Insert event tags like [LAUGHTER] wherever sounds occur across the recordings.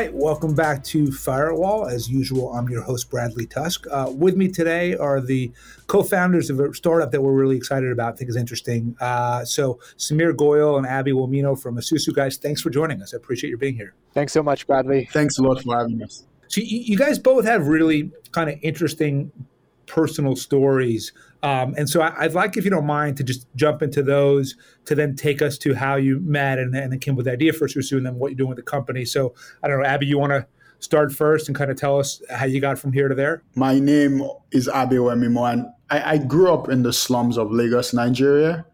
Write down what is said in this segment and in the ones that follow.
right, welcome back to Firewall. As usual, I'm your host, Bradley Tusk. Uh, with me today are the co founders of a startup that we're really excited about, I think is interesting. Uh, so, Samir Goel and Abby Wemimo from Esusu. guys, thanks for joining us. I appreciate your being here. Thanks so much, Bradley. Thanks a lot for having us. So, you, you guys both have really kind of interesting personal stories. Um, and so I, would like, if you don't mind, to just jump into those to then take us to how you met and, and then came with the idea for Susu and then what you're doing with the company. So I don't know, Abby, you want to start first and kind of tell us how you got from here to there? My name is Abby Wemimo, and I, I grew up in the slums of Lagos, Nigeria.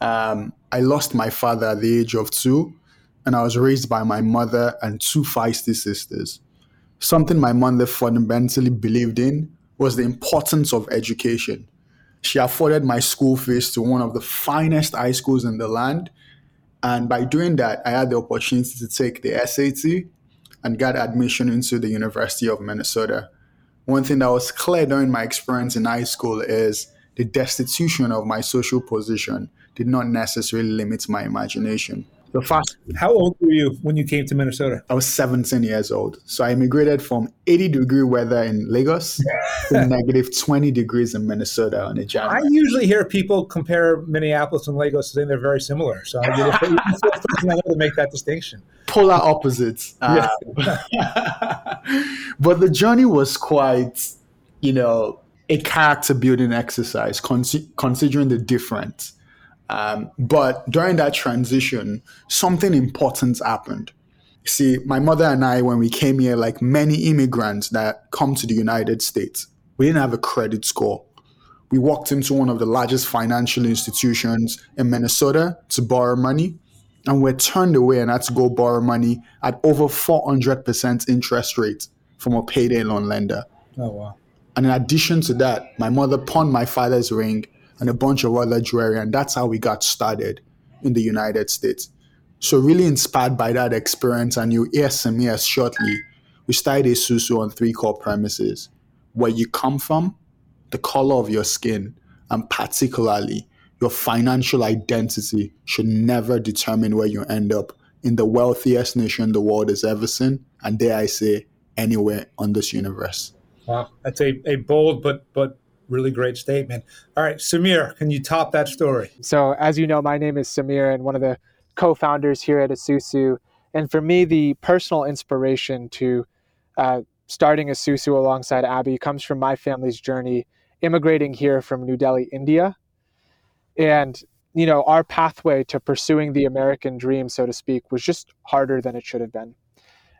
Um, I lost my father at the age of two, and I was raised by my mother and two feisty sisters. Something my mother fundamentally believed in was the importance of education. She afforded my school fees to one of the finest high schools in the land. And by doing that, I had the opportunity to take the SAT and got admission into the University of Minnesota. One thing that was clear during my experience in high school is the destitution of my social position did not necessarily limit my imagination. The fast. How old were you when you came to Minnesota? I was 17 years old. So I immigrated from 80 degree weather in Lagos to [LAUGHS] negative 20 degrees in Minnesota on a January. I usually hear people compare Minneapolis and Lagos saying they're very similar. So i'm get [LAUGHS] to make that distinction. Polar opposites. Uh, [LAUGHS] but the journey was quite, you know, a character building exercise, considering the difference um, but during that transition, something important happened. See, my mother and I, when we came here, like many immigrants that come to the United States, we didn't have a credit score. We walked into one of the largest financial institutions in Minnesota to borrow money, and we're turned away and had to go borrow money at over 400% interest rate from a payday loan lender. Oh, wow. And in addition to that, my mother pawned my father's ring and a bunch of other jewelry. And that's how we got started in the United States. So, really inspired by that experience, and you hear Samir shortly, we started Esusu on three core premises where you come from, the color of your skin, and particularly your financial identity should never determine where you end up in the wealthiest nation the world has ever seen, and dare I say, anywhere on this universe. Wow, that's a, a bold but but really great statement. All right, Samir, can you top that story? So, as you know, my name is Samir, and one of the co founders here at Esusu. And for me, the personal inspiration to uh, starting Esusu alongside Abby comes from my family's journey immigrating here from New Delhi, India. And, you know, our pathway to pursuing the American dream, so to speak, was just harder than it should have been.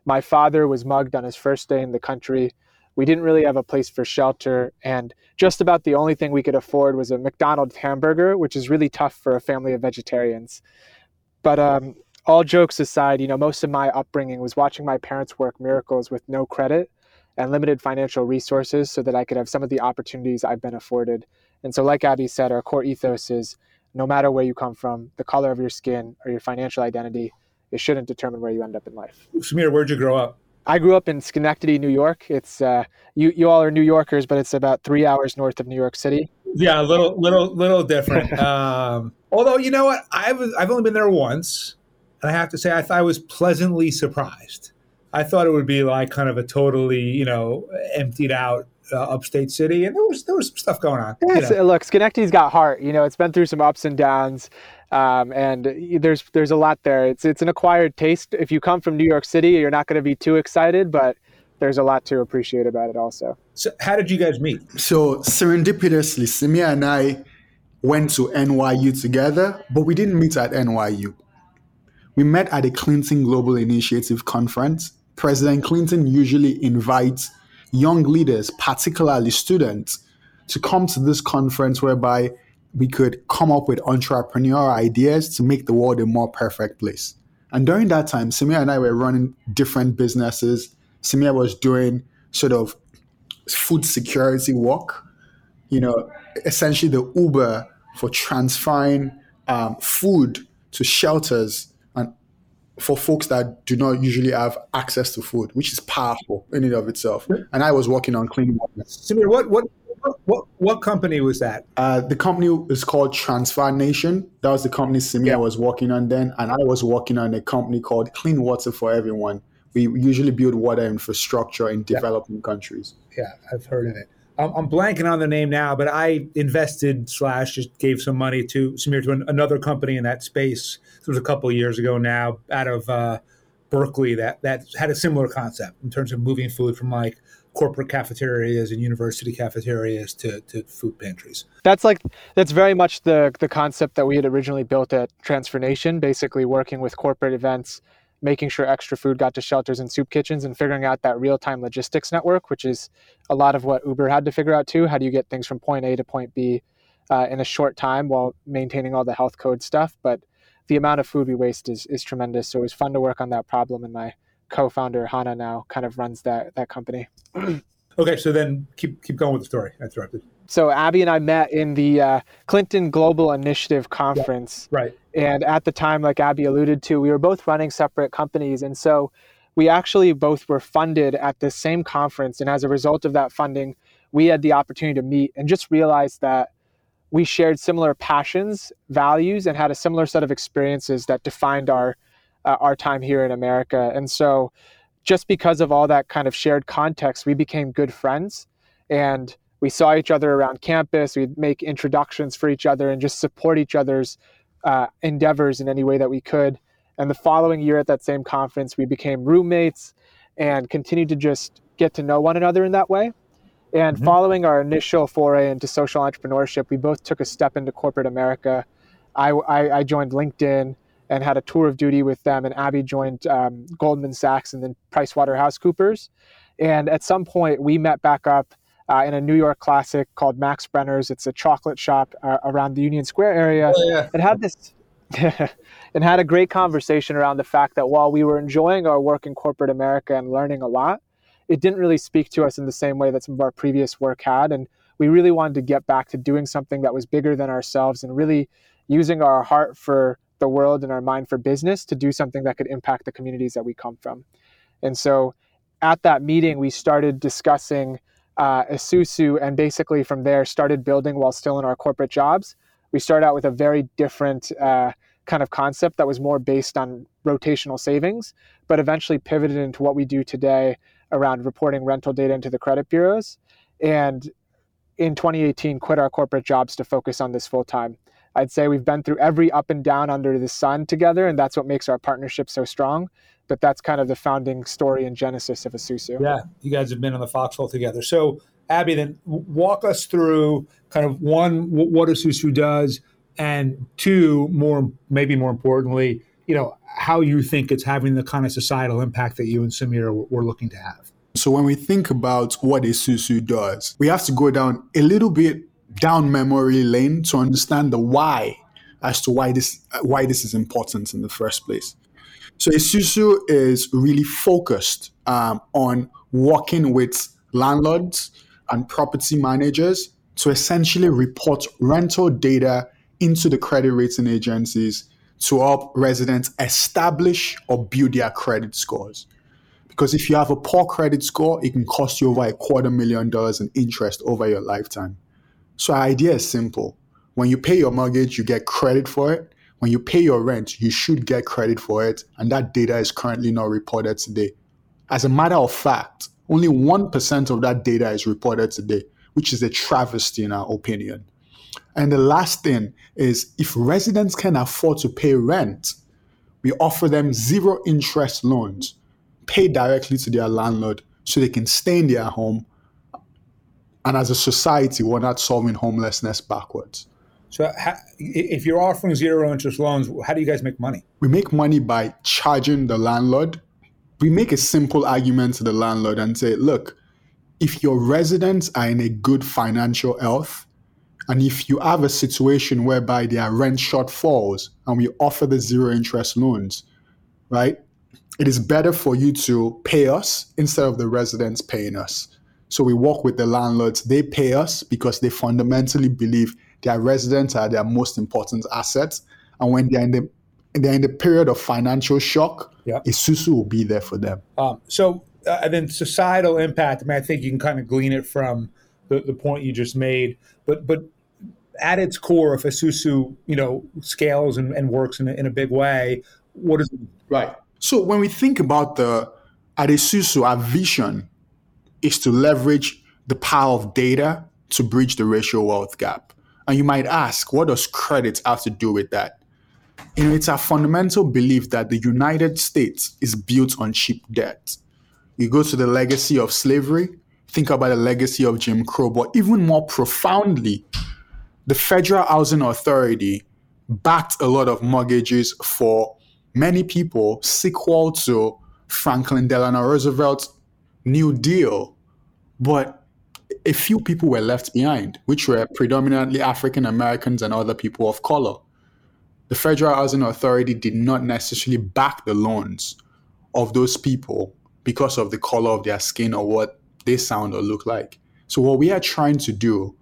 My father was mugged on his first day in the country we didn't really have a place for shelter, and just about the only thing we could afford was a McDonald's hamburger, which is really tough for a family of vegetarians. But um, all jokes aside, you know, most of my upbringing was watching my parents work miracles with no credit and limited financial resources so that I could have some of the opportunities I've been afforded. And so, like Abby said, our core ethos is no matter where you come from, the color of your skin or your financial identity, it shouldn't determine where you end up in life. Samir, where'd you grow up? I grew up in Schenectady, New York. It's uh, you you all are New Yorkers, but it's about three hours north of New York City. Yeah, a little little little different. [LAUGHS] um, although you know what, I've I've only been there once, and I have to say I I was pleasantly surprised. I thought it would be like kind of a totally you know emptied out uh, upstate city, and there was there was some stuff going on. You know. look, Schenectady's got heart. You know, it's been through some ups and downs. Um, and there's there's a lot there. It's it's an acquired taste. If you come from New York City, you're not going to be too excited, but there's a lot to appreciate about it also. So how did you guys meet? So serendipitously, Samir and I went to NYU together, but we didn't meet at NYU. We met at a Clinton Global Initiative conference. President Clinton usually invites young leaders, particularly students, to come to this conference whereby we could come up with entrepreneurial ideas to make the world a more perfect place. And during that time, Samir and I were running different businesses. Samir was doing sort of food security work, you know, essentially the Uber for transferring um, food to shelters and for folks that do not usually have access to food, which is powerful in and of itself. And I was working on cleaning water. Samir, what what what what company was that? Uh, the company is called Transfer Nation. That was the company Samir yeah. was working on then, and I was working on a company called Clean Water for Everyone, We usually build water infrastructure in developing yeah. countries. Yeah, I've heard of it. I'm blanking on the name now, but I invested slash just gave some money to Samir to another company in that space. It was a couple of years ago now, out of uh, Berkeley, that that had a similar concept in terms of moving food from like corporate cafeterias and university cafeterias to, to food pantries. That's like that's very much the the concept that we had originally built at Transfer Nation, basically working with corporate events making sure extra food got to shelters and soup kitchens and figuring out that real-time logistics network which is a lot of what uber had to figure out too. How do you get things from point a to point b uh, in a short time while maintaining all the health code stuff? But the amount of food we waste is, is tremendous. So it was fun to work on that problem in my co-founder hannah now kind of runs that that company [CLEARS THROAT] okay so then keep keep going with the story i interrupted so Abby and I met in the uh, Clinton Global Initiative Conference. Yeah, right. And at the time, like Abby alluded to, we were both running separate companies. And so we actually both were funded at the same conference. And as a result of that funding, we had the opportunity to meet and just realize that we shared similar passions, values, and had a similar set of experiences that defined our uh, our time here in America. And so, just because of all that kind of shared context, we became good friends. And we saw each other around campus. We'd make introductions for each other and just support each other's uh, endeavors in any way that we could. And the following year at that same conference, we became roommates and continued to just get to know one another in that way. And mm-hmm. following our initial foray into social entrepreneurship, we both took a step into corporate America. I, I, I joined LinkedIn and had a tour of duty with them, and Abby joined um, Goldman Sachs and then PricewaterhouseCoopers. And at some point, we met back up uh, in a New York classic called Max Brenner's. It's a chocolate shop uh, around the Union Square area. Oh, yeah. It had this. [LAUGHS] and had a great conversation around the fact that while we were enjoying our work in corporate America and learning a lot, it didn't really speak to us in the same way that some of our previous work had. And we really wanted to get back to doing something that was bigger than ourselves and really using our heart for the world and our mind for business to do something that could impact the communities that we come from. And so at that meeting, we started discussing uh, Esusu, and basically from there started building while still in our corporate jobs. We started out with a very different uh, kind of concept that was more based on rotational savings, but eventually pivoted into what we do today around reporting rental data into the credit bureaus. And in 2018, quit our corporate jobs to focus on this full time. I'd say we've been through every up and down under the sun together, and that's what makes our partnership so strong but that's kind of the founding story and genesis of Esusu. Yeah, you guys have been on the foxhole together. So, Abby, then walk us through kind of one what Esusu does, and two, more maybe more importantly, you know how you think it's having the kind of societal impact that you and Samir were looking to have. So when we think about what Esusu does, we have to go down a little bit down memory lane to understand the why as to why this why this is important in the first place. So Esusu is really focused um, on working with landlords and property managers to essentially report rental data into the credit rating agencies to help residents establish or build their credit scores. Because if you have a poor credit score, it can cost you over a quarter million dollars in interest over your lifetime. So, our idea is simple. When you pay your mortgage, you get credit for it when you pay your rent, you should get credit for it, and that data is currently not reported today. As a matter of fact, only 1% of that data is reported today, which is a travesty in our opinion. And the last thing is if residents can afford to pay rent, we offer them zero interest loans, paid directly to their landlord so they can stay in their home. And as a society, we're not solving homelessness backwards. So, if you're offering zero interest loans, how do you guys make money? We make money by charging the landlord. We make a simple argument to the landlord and say, look, if your residents are in a good financial health, and if you have a situation whereby there are rent shortfalls and we offer the zero interest loans, right? It is better for you to pay us instead of the residents paying us. So we work with the landlords. They pay us because they fundamentally believe their residents are their most important assets. And when they're in the they're in the period of financial shock, yeah. Esusu will be there for them. Um, so, uh, and then societal impact. I mean, I think you can kind of glean it from the, the point you just made. But but at its core, if Esusu, you know, scales and, and works in a, in a big way, what is it? Right. So when we think about the At Esusu, our vision is to leverage the power of data to bridge the racial wealth gap. And you might ask, what does credit have to do with that? You know, it's our fundamental belief that the United States is built on cheap debt. You go to the legacy of slavery, think about the legacy of Jim Crow, but even more profoundly, the Federal Housing Authority backed a lot of mortgages for many people, sequel to Franklin Delano Roosevelt's New Deal. But a few people were left behind, which were predominantly African Americans and other people of color. The Federal Housing Authority did not necessarily back the loans of those people because of the color of their skin or what they sound or look like. So, what we are trying to do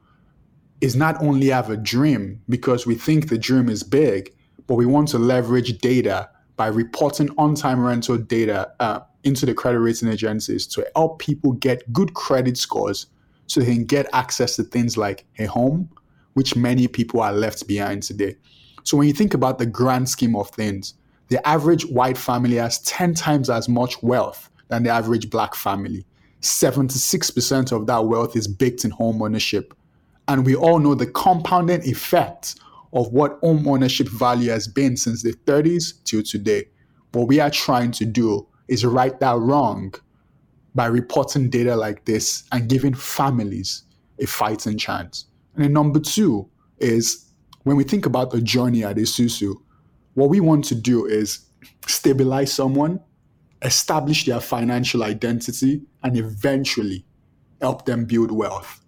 is not only have a dream because we think the dream is big, but we want to leverage data by reporting on time rental data uh, into the credit rating agencies to help people get good credit scores so they can get access to things like a home, which many people are left behind today. So when you think about the grand scheme of things, the average white family has 10 times as much wealth than the average black family. 76% of that wealth is baked in home ownership. And we all know the compounding effect of what home ownership value has been since the 30s till today. What we are trying to do is right that wrong by reporting data like this and giving families a fighting chance. And then number two is when we think about the journey at Esusu, what we want to do is stabilize someone, establish their financial identity, and eventually help them build wealth.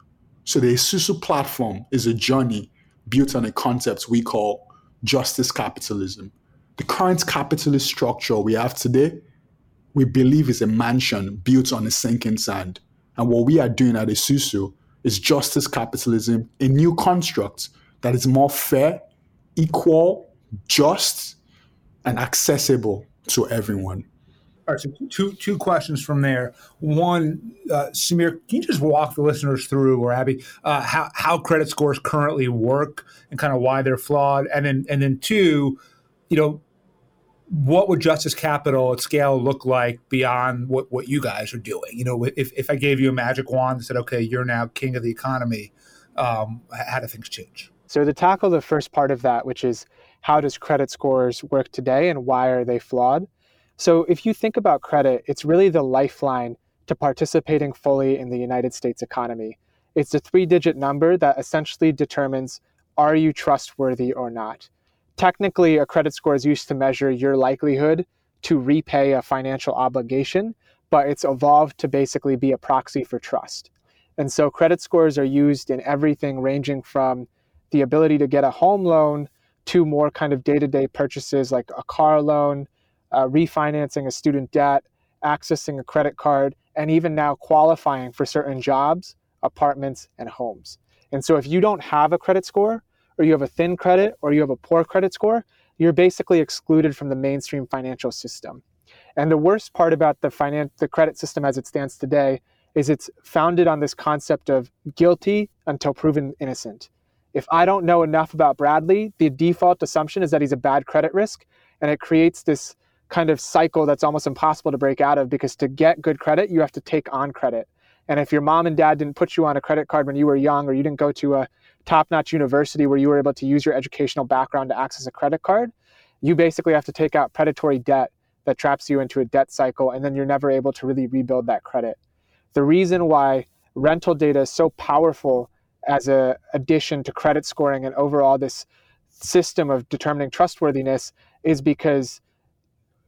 So the Esusu platform is a journey built on a concept we call justice capitalism. The current capitalist structure we have today, we believe is a mansion built on a sinking sand. And what we are doing at Esusu is justice capitalism, a new construct that is more fair, equal, just, and accessible to everyone. All right, so two two questions from there. One, uh, Samir, can you just walk the listeners through, or Abby, uh, how how credit scores currently work and kind of why they're flawed, and then and then two, you know, what would Justice Capital at scale look like beyond what what you guys are doing? You know, if if I gave you a magic wand and said, okay, you're now king of the economy, um, how do things change? So, to tackle the first part of that, which is how does credit scores work today and why are they flawed? So, if you think about credit, it's really the lifeline to participating fully in the United States economy. It's a three digit number that essentially determines are you trustworthy or not. Technically, a credit score is used to measure your likelihood to repay a financial obligation, but it's evolved to basically be a proxy for trust. And so credit scores are used in everything ranging from the ability to get a home loan to more kind of day to day purchases like a car loan, uh, refinancing a student debt, accessing a credit card, and even now qualifying for certain jobs, apartments, and homes. And so if you don't have a credit score, or you have a thin credit, or you have a poor credit score, you're basically excluded from the mainstream financial system. And the worst part about the finan- the credit system as it stands today is it's founded on this concept of guilty until proven innocent if I don't know enough about Bradley, the default assumption is that he's a bad credit risk. And it creates this kind of cycle that's almost impossible to break out of because to get good credit, you have to take on credit. And if your mom and dad didn't put you on a credit card when you were young, or you didn't go to a top notch university where you were able to use your educational background to access a credit card, you basically have to take out predatory debt that traps you into a debt cycle. And then you're never able to really rebuild that credit. The reason why rental data is so powerful as a addition to credit scoring and overall this system of determining trustworthiness is because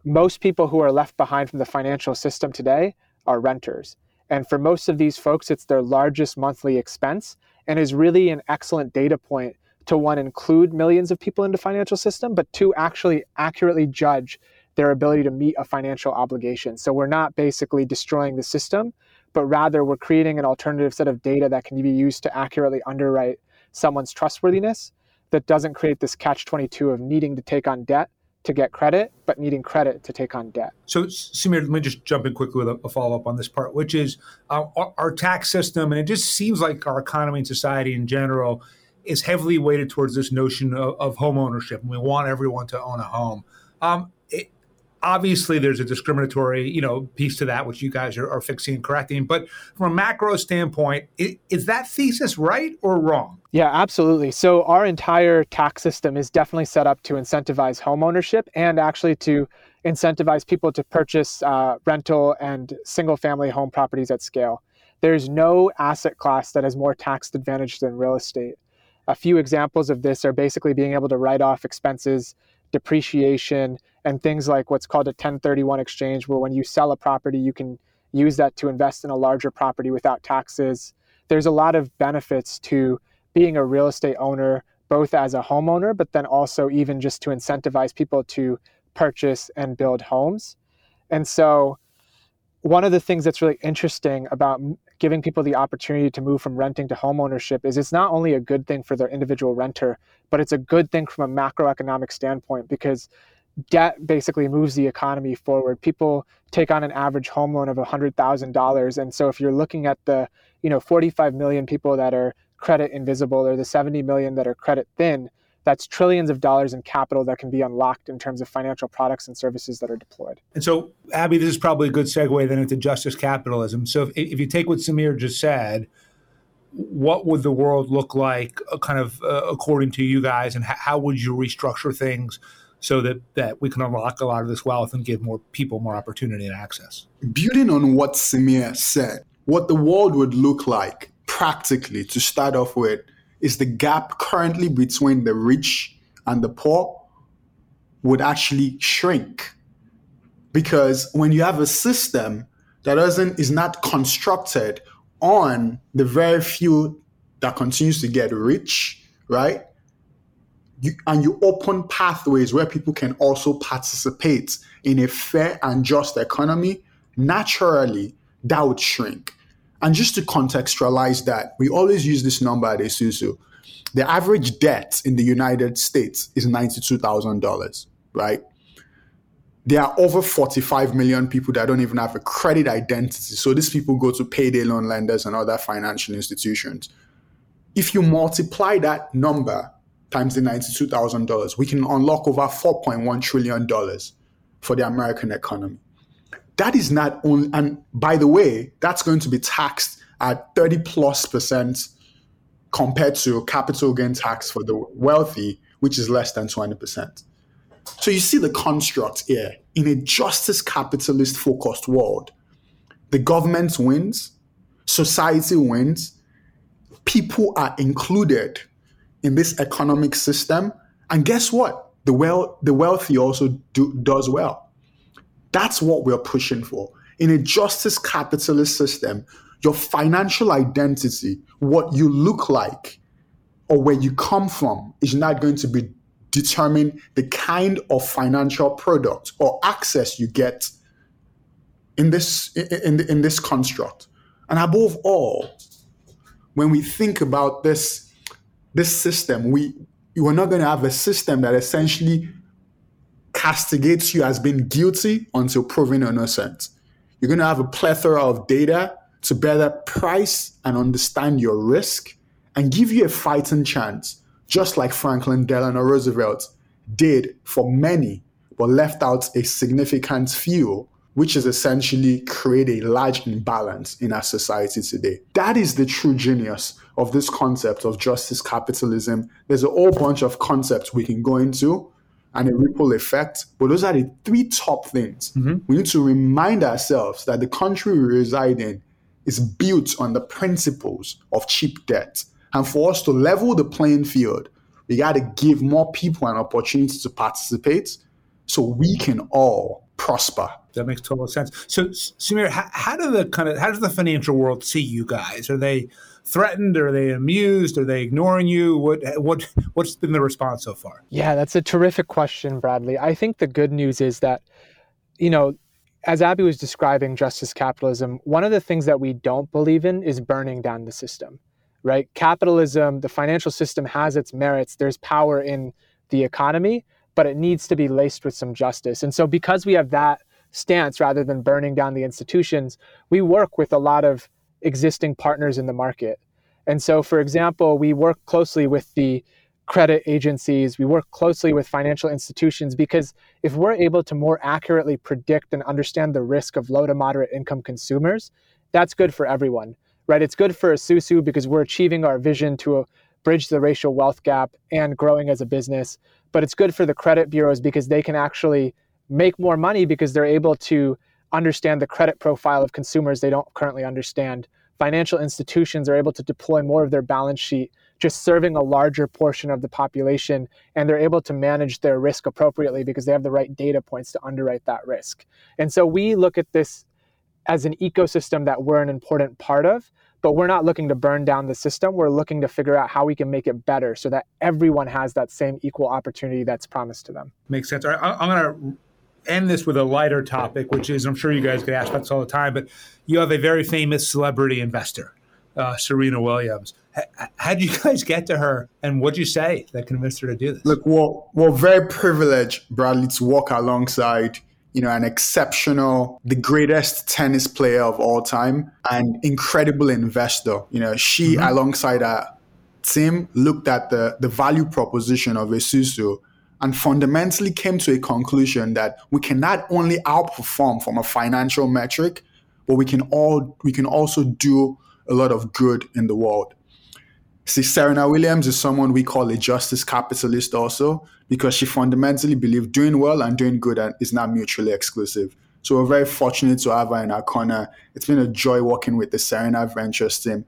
most people who are left behind from the financial system today are renters. And for most of these folks, it's their largest monthly expense and is really an excellent data point to one, include millions of people in the financial system, but two, actually accurately judge their ability to meet a financial obligation. So we're not basically destroying the system, but rather we're creating an alternative set of data that can be used to accurately underwrite someone's trustworthiness that doesn't create this catch 22 of needing to take on debt to get credit, but needing credit to take on debt. So, Samir, let me just jump in quickly with a, a follow up on this part, which is uh, our, our, tax system, and it just seems like our economy and society in general is heavily weighted towards this notion of, of home ownership, and we want everyone to own a home. Um, obviously there's a discriminatory you know piece to that which you guys are, are fixing and correcting but from a macro standpoint is, is that thesis right or wrong? Yeah absolutely. So our entire tax system is definitely set up to incentivize home ownership and actually to incentivize people to purchase uh, rental and single family home properties at scale. There's no asset class that is more tax advantaged than real estate. A few examples of this are basically being able to write off expenses depreciation and things like what's called a 1031 exchange, where when you sell a property, you can use that to invest in a larger property without taxes. There's a lot of benefits to being a real estate owner, both as a homeowner, but then also even just to incentivize people to purchase and build homes. And so, one of the things that's really interesting about giving people the opportunity to move from renting to homeownership is it's not only a good thing for their individual renter, but it's a good thing from a macroeconomic standpoint because debt basically moves the economy forward. People take on an average home loan of $100,000 and so if you're looking at the, you know, 45 million people that are credit invisible or the 70 million that are credit thin, that's trillions of dollars in capital that can be unlocked in terms of financial products and services that are deployed. And so, Abby, this is probably a good segue then into justice capitalism. So, if, if you take what Samir just said, what would the world look like, uh, kind of uh, according to you guys, and how would you restructure things so that that we can unlock a lot of this wealth and give more people more opportunity and access? Building on what Samir said, what the world would look like practically to start off with is the gap currently between the rich and the poor would actually shrink. Because when you have a system that doesn't is not constructed on the very few that continues to get rich, right? You, and you open pathways where people can also participate in a fair and just economy, naturally that would shrink. And just to contextualize that, we always use this number at Esusu. The average debt in the United States is $92,000, right? There are over 45 million people that don't even have a credit identity. So these people go to payday loan lenders and other financial institutions. If you multiply that number times the $92,000, we can unlock over $4.1 trillion for the American economy that is not only, and by the way, that's going to be taxed at 30 plus percent compared to capital gain tax for the wealthy, which is less than 20%. So you see the construct here. In a justice capitalist focused world, the government wins, society wins, people are included in this economic system. And guess what? The, well, the wealthy also do, does well. That's what we're pushing for. In a justice capitalist system, your financial identity, what you look like, or where you come from, is not going to be determine the kind of financial product or access you get in this in, in this construct. And above all, when we think about this this system, we you are not going to have a system that essentially castigates you as being guilty until proven innocent. You're going to have a plethora of data to better price and understand your risk and give you a fighting chance, just like Franklin Delano Roosevelt did for many, but left out a significant few, which is essentially create a large imbalance in our society today. That is the true genius of this concept of justice capitalism. There's a whole bunch of concepts we can go into, and a ripple effect. But those are the three top things. Mm-hmm. We need to remind ourselves that the country we reside in is built on the principles of cheap debt. And for us to level the playing field, we got to give more people an opportunity to participate so we can all prosper. That makes total sense. So, Samir, how, how do the kind of how does the financial world see you guys? Are they threatened? Are they amused? Are they ignoring you? What what what's been the response so far? Yeah, that's a terrific question, Bradley. I think the good news is that, you know, as Abby was describing justice capitalism, one of the things that we don't believe in is burning down the system. Right? Capitalism, the financial system has its merits. There's power in the economy, but it needs to be laced with some justice. And so because we have that stance rather than burning down the institutions, we work with a lot of existing partners in the market. And so, for example, we work closely with the credit agencies. We work closely with financial institutions because if we're able to more accurately predict and understand the risk of low to moderate income consumers, that's good for everyone, right? It's good for Esusu because we're achieving our vision to uh, bridge the racial wealth gap and growing as a business. But it's good for the credit bureaus because they can actually make more money because they're able to understand the credit profile of consumers they don't currently understand. Financial institutions are able to deploy more of their balance sheet just serving a larger portion of the population and they're able to manage their risk appropriately because they have the right data points to underwrite that risk. And so we look at this as an ecosystem that we're an important part of, but we're not looking to burn down the system. We're looking to figure out how we can make it better so that everyone has that same equal opportunity that's promised to them. Makes sense. All right, I'm going to end this with a lighter topic, which is I'm sure you guys get asked about this all the time, but you have a very famous celebrity investor, uh, Serena Williams. How'd you guys get to her and what'd you say that convinced her to do this? Look we're, we're very privileged bradley to walk alongside you know an exceptional the greatest tennis player of all time and incredible investor. You know she mm-hmm. alongside her team looked at the the value proposition of Esusu and fundamentally came to a conclusion that we can not only outperform from a financial metric but we can all we can also do a lot of good in the world See, Serena Williams is someone we call a justice capitalist also because she fundamentally believes doing well and doing good is not mutually exclusive. So we're very fortunate to have her in our corner. It's been a joy working with the Serena Ventures team.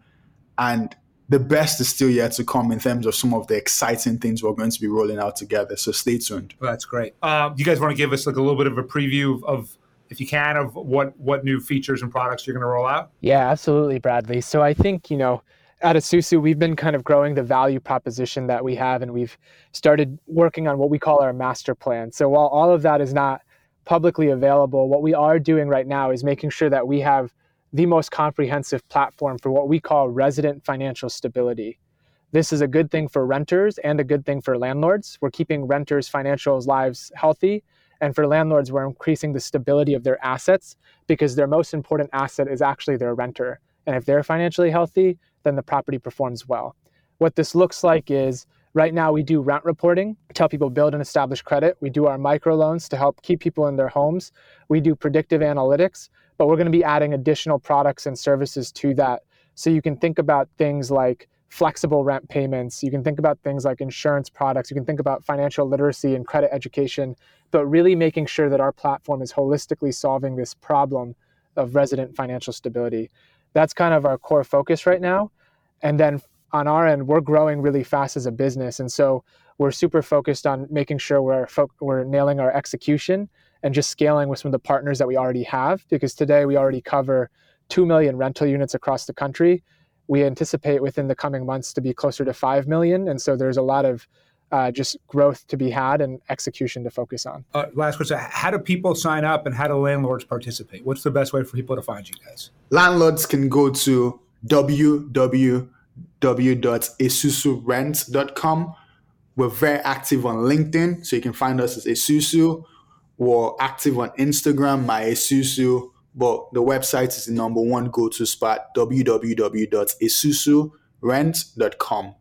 And the best is still yet to come in terms of some of the exciting things we're going to be rolling out together. So stay tuned. Well, that's great. Um, you guys want to give us like a little bit of a preview of, of if you can, of what what new features and products you're going to roll out? Yeah, absolutely, Bradley. So I think you know at Esusu, we've been kind of growing the value proposition that we have, and we've started working on what we call our master plan. So while all of that is not publicly available, what we are doing right now is making sure that we have the most comprehensive platform for what we call resident financial stability. This is a good thing for renters and a good thing for landlords. We're keeping renters' financial lives healthy. And for landlords, we're increasing the stability of their assets because their most important asset is actually their renter. And if they're financially healthy, then the property performs well. What this looks like is right now we do rent reporting, tell people build and establish credit. We do our microloans to help keep people in their homes. We do predictive analytics, but we're going to be adding additional products and services to that. So you can think about things like flexible rent payments. You can think about things like insurance products. You can think about financial literacy and credit education, but really making sure that our platform is holistically solving this problem of resident financial stability. That's kind of our core focus right now. And then on our end, we're growing really fast as a business. And so we're super focused on making sure we're, fo- we're nailing our execution and just scaling with some of the partners that we already have. Because today we already cover 2 million rental units across the country. We anticipate within the coming months to be closer to 5 million. And so there's a lot of uh, just growth to be had and execution to focus on. Uh, last question How do people sign up and how do landlords participate? What's the best way for people to find you guys? Landlords can go to www.esusurent.com. We're very active on LinkedIn, so you can find us as Esusu. We're active on Instagram, my Esusu, but the website is the number one go-to spot, www.esusurent.com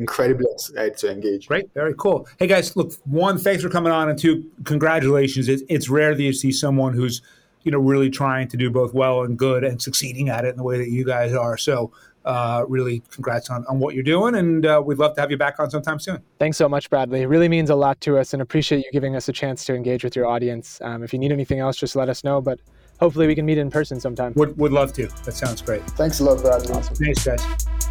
incredibly excited to engage. Great, very cool. Hey guys, look, one, thanks for coming on, and two, congratulations. It's, it's rare that you see someone who's you know really trying to do both well and good and succeeding at it in the way that you guys are. So uh, really congrats on, on what you're doing and uh, we'd love to have you back on sometime soon. Thanks so much bradley. It really means a lot to us and appreciate you giving us a chance to engage with your audience. Um, if you need anything else just let us know but hopefully we can meet in person sometime. Would, would love to. That sounds great. Thanks a lot bradley. Awesome. thanks guys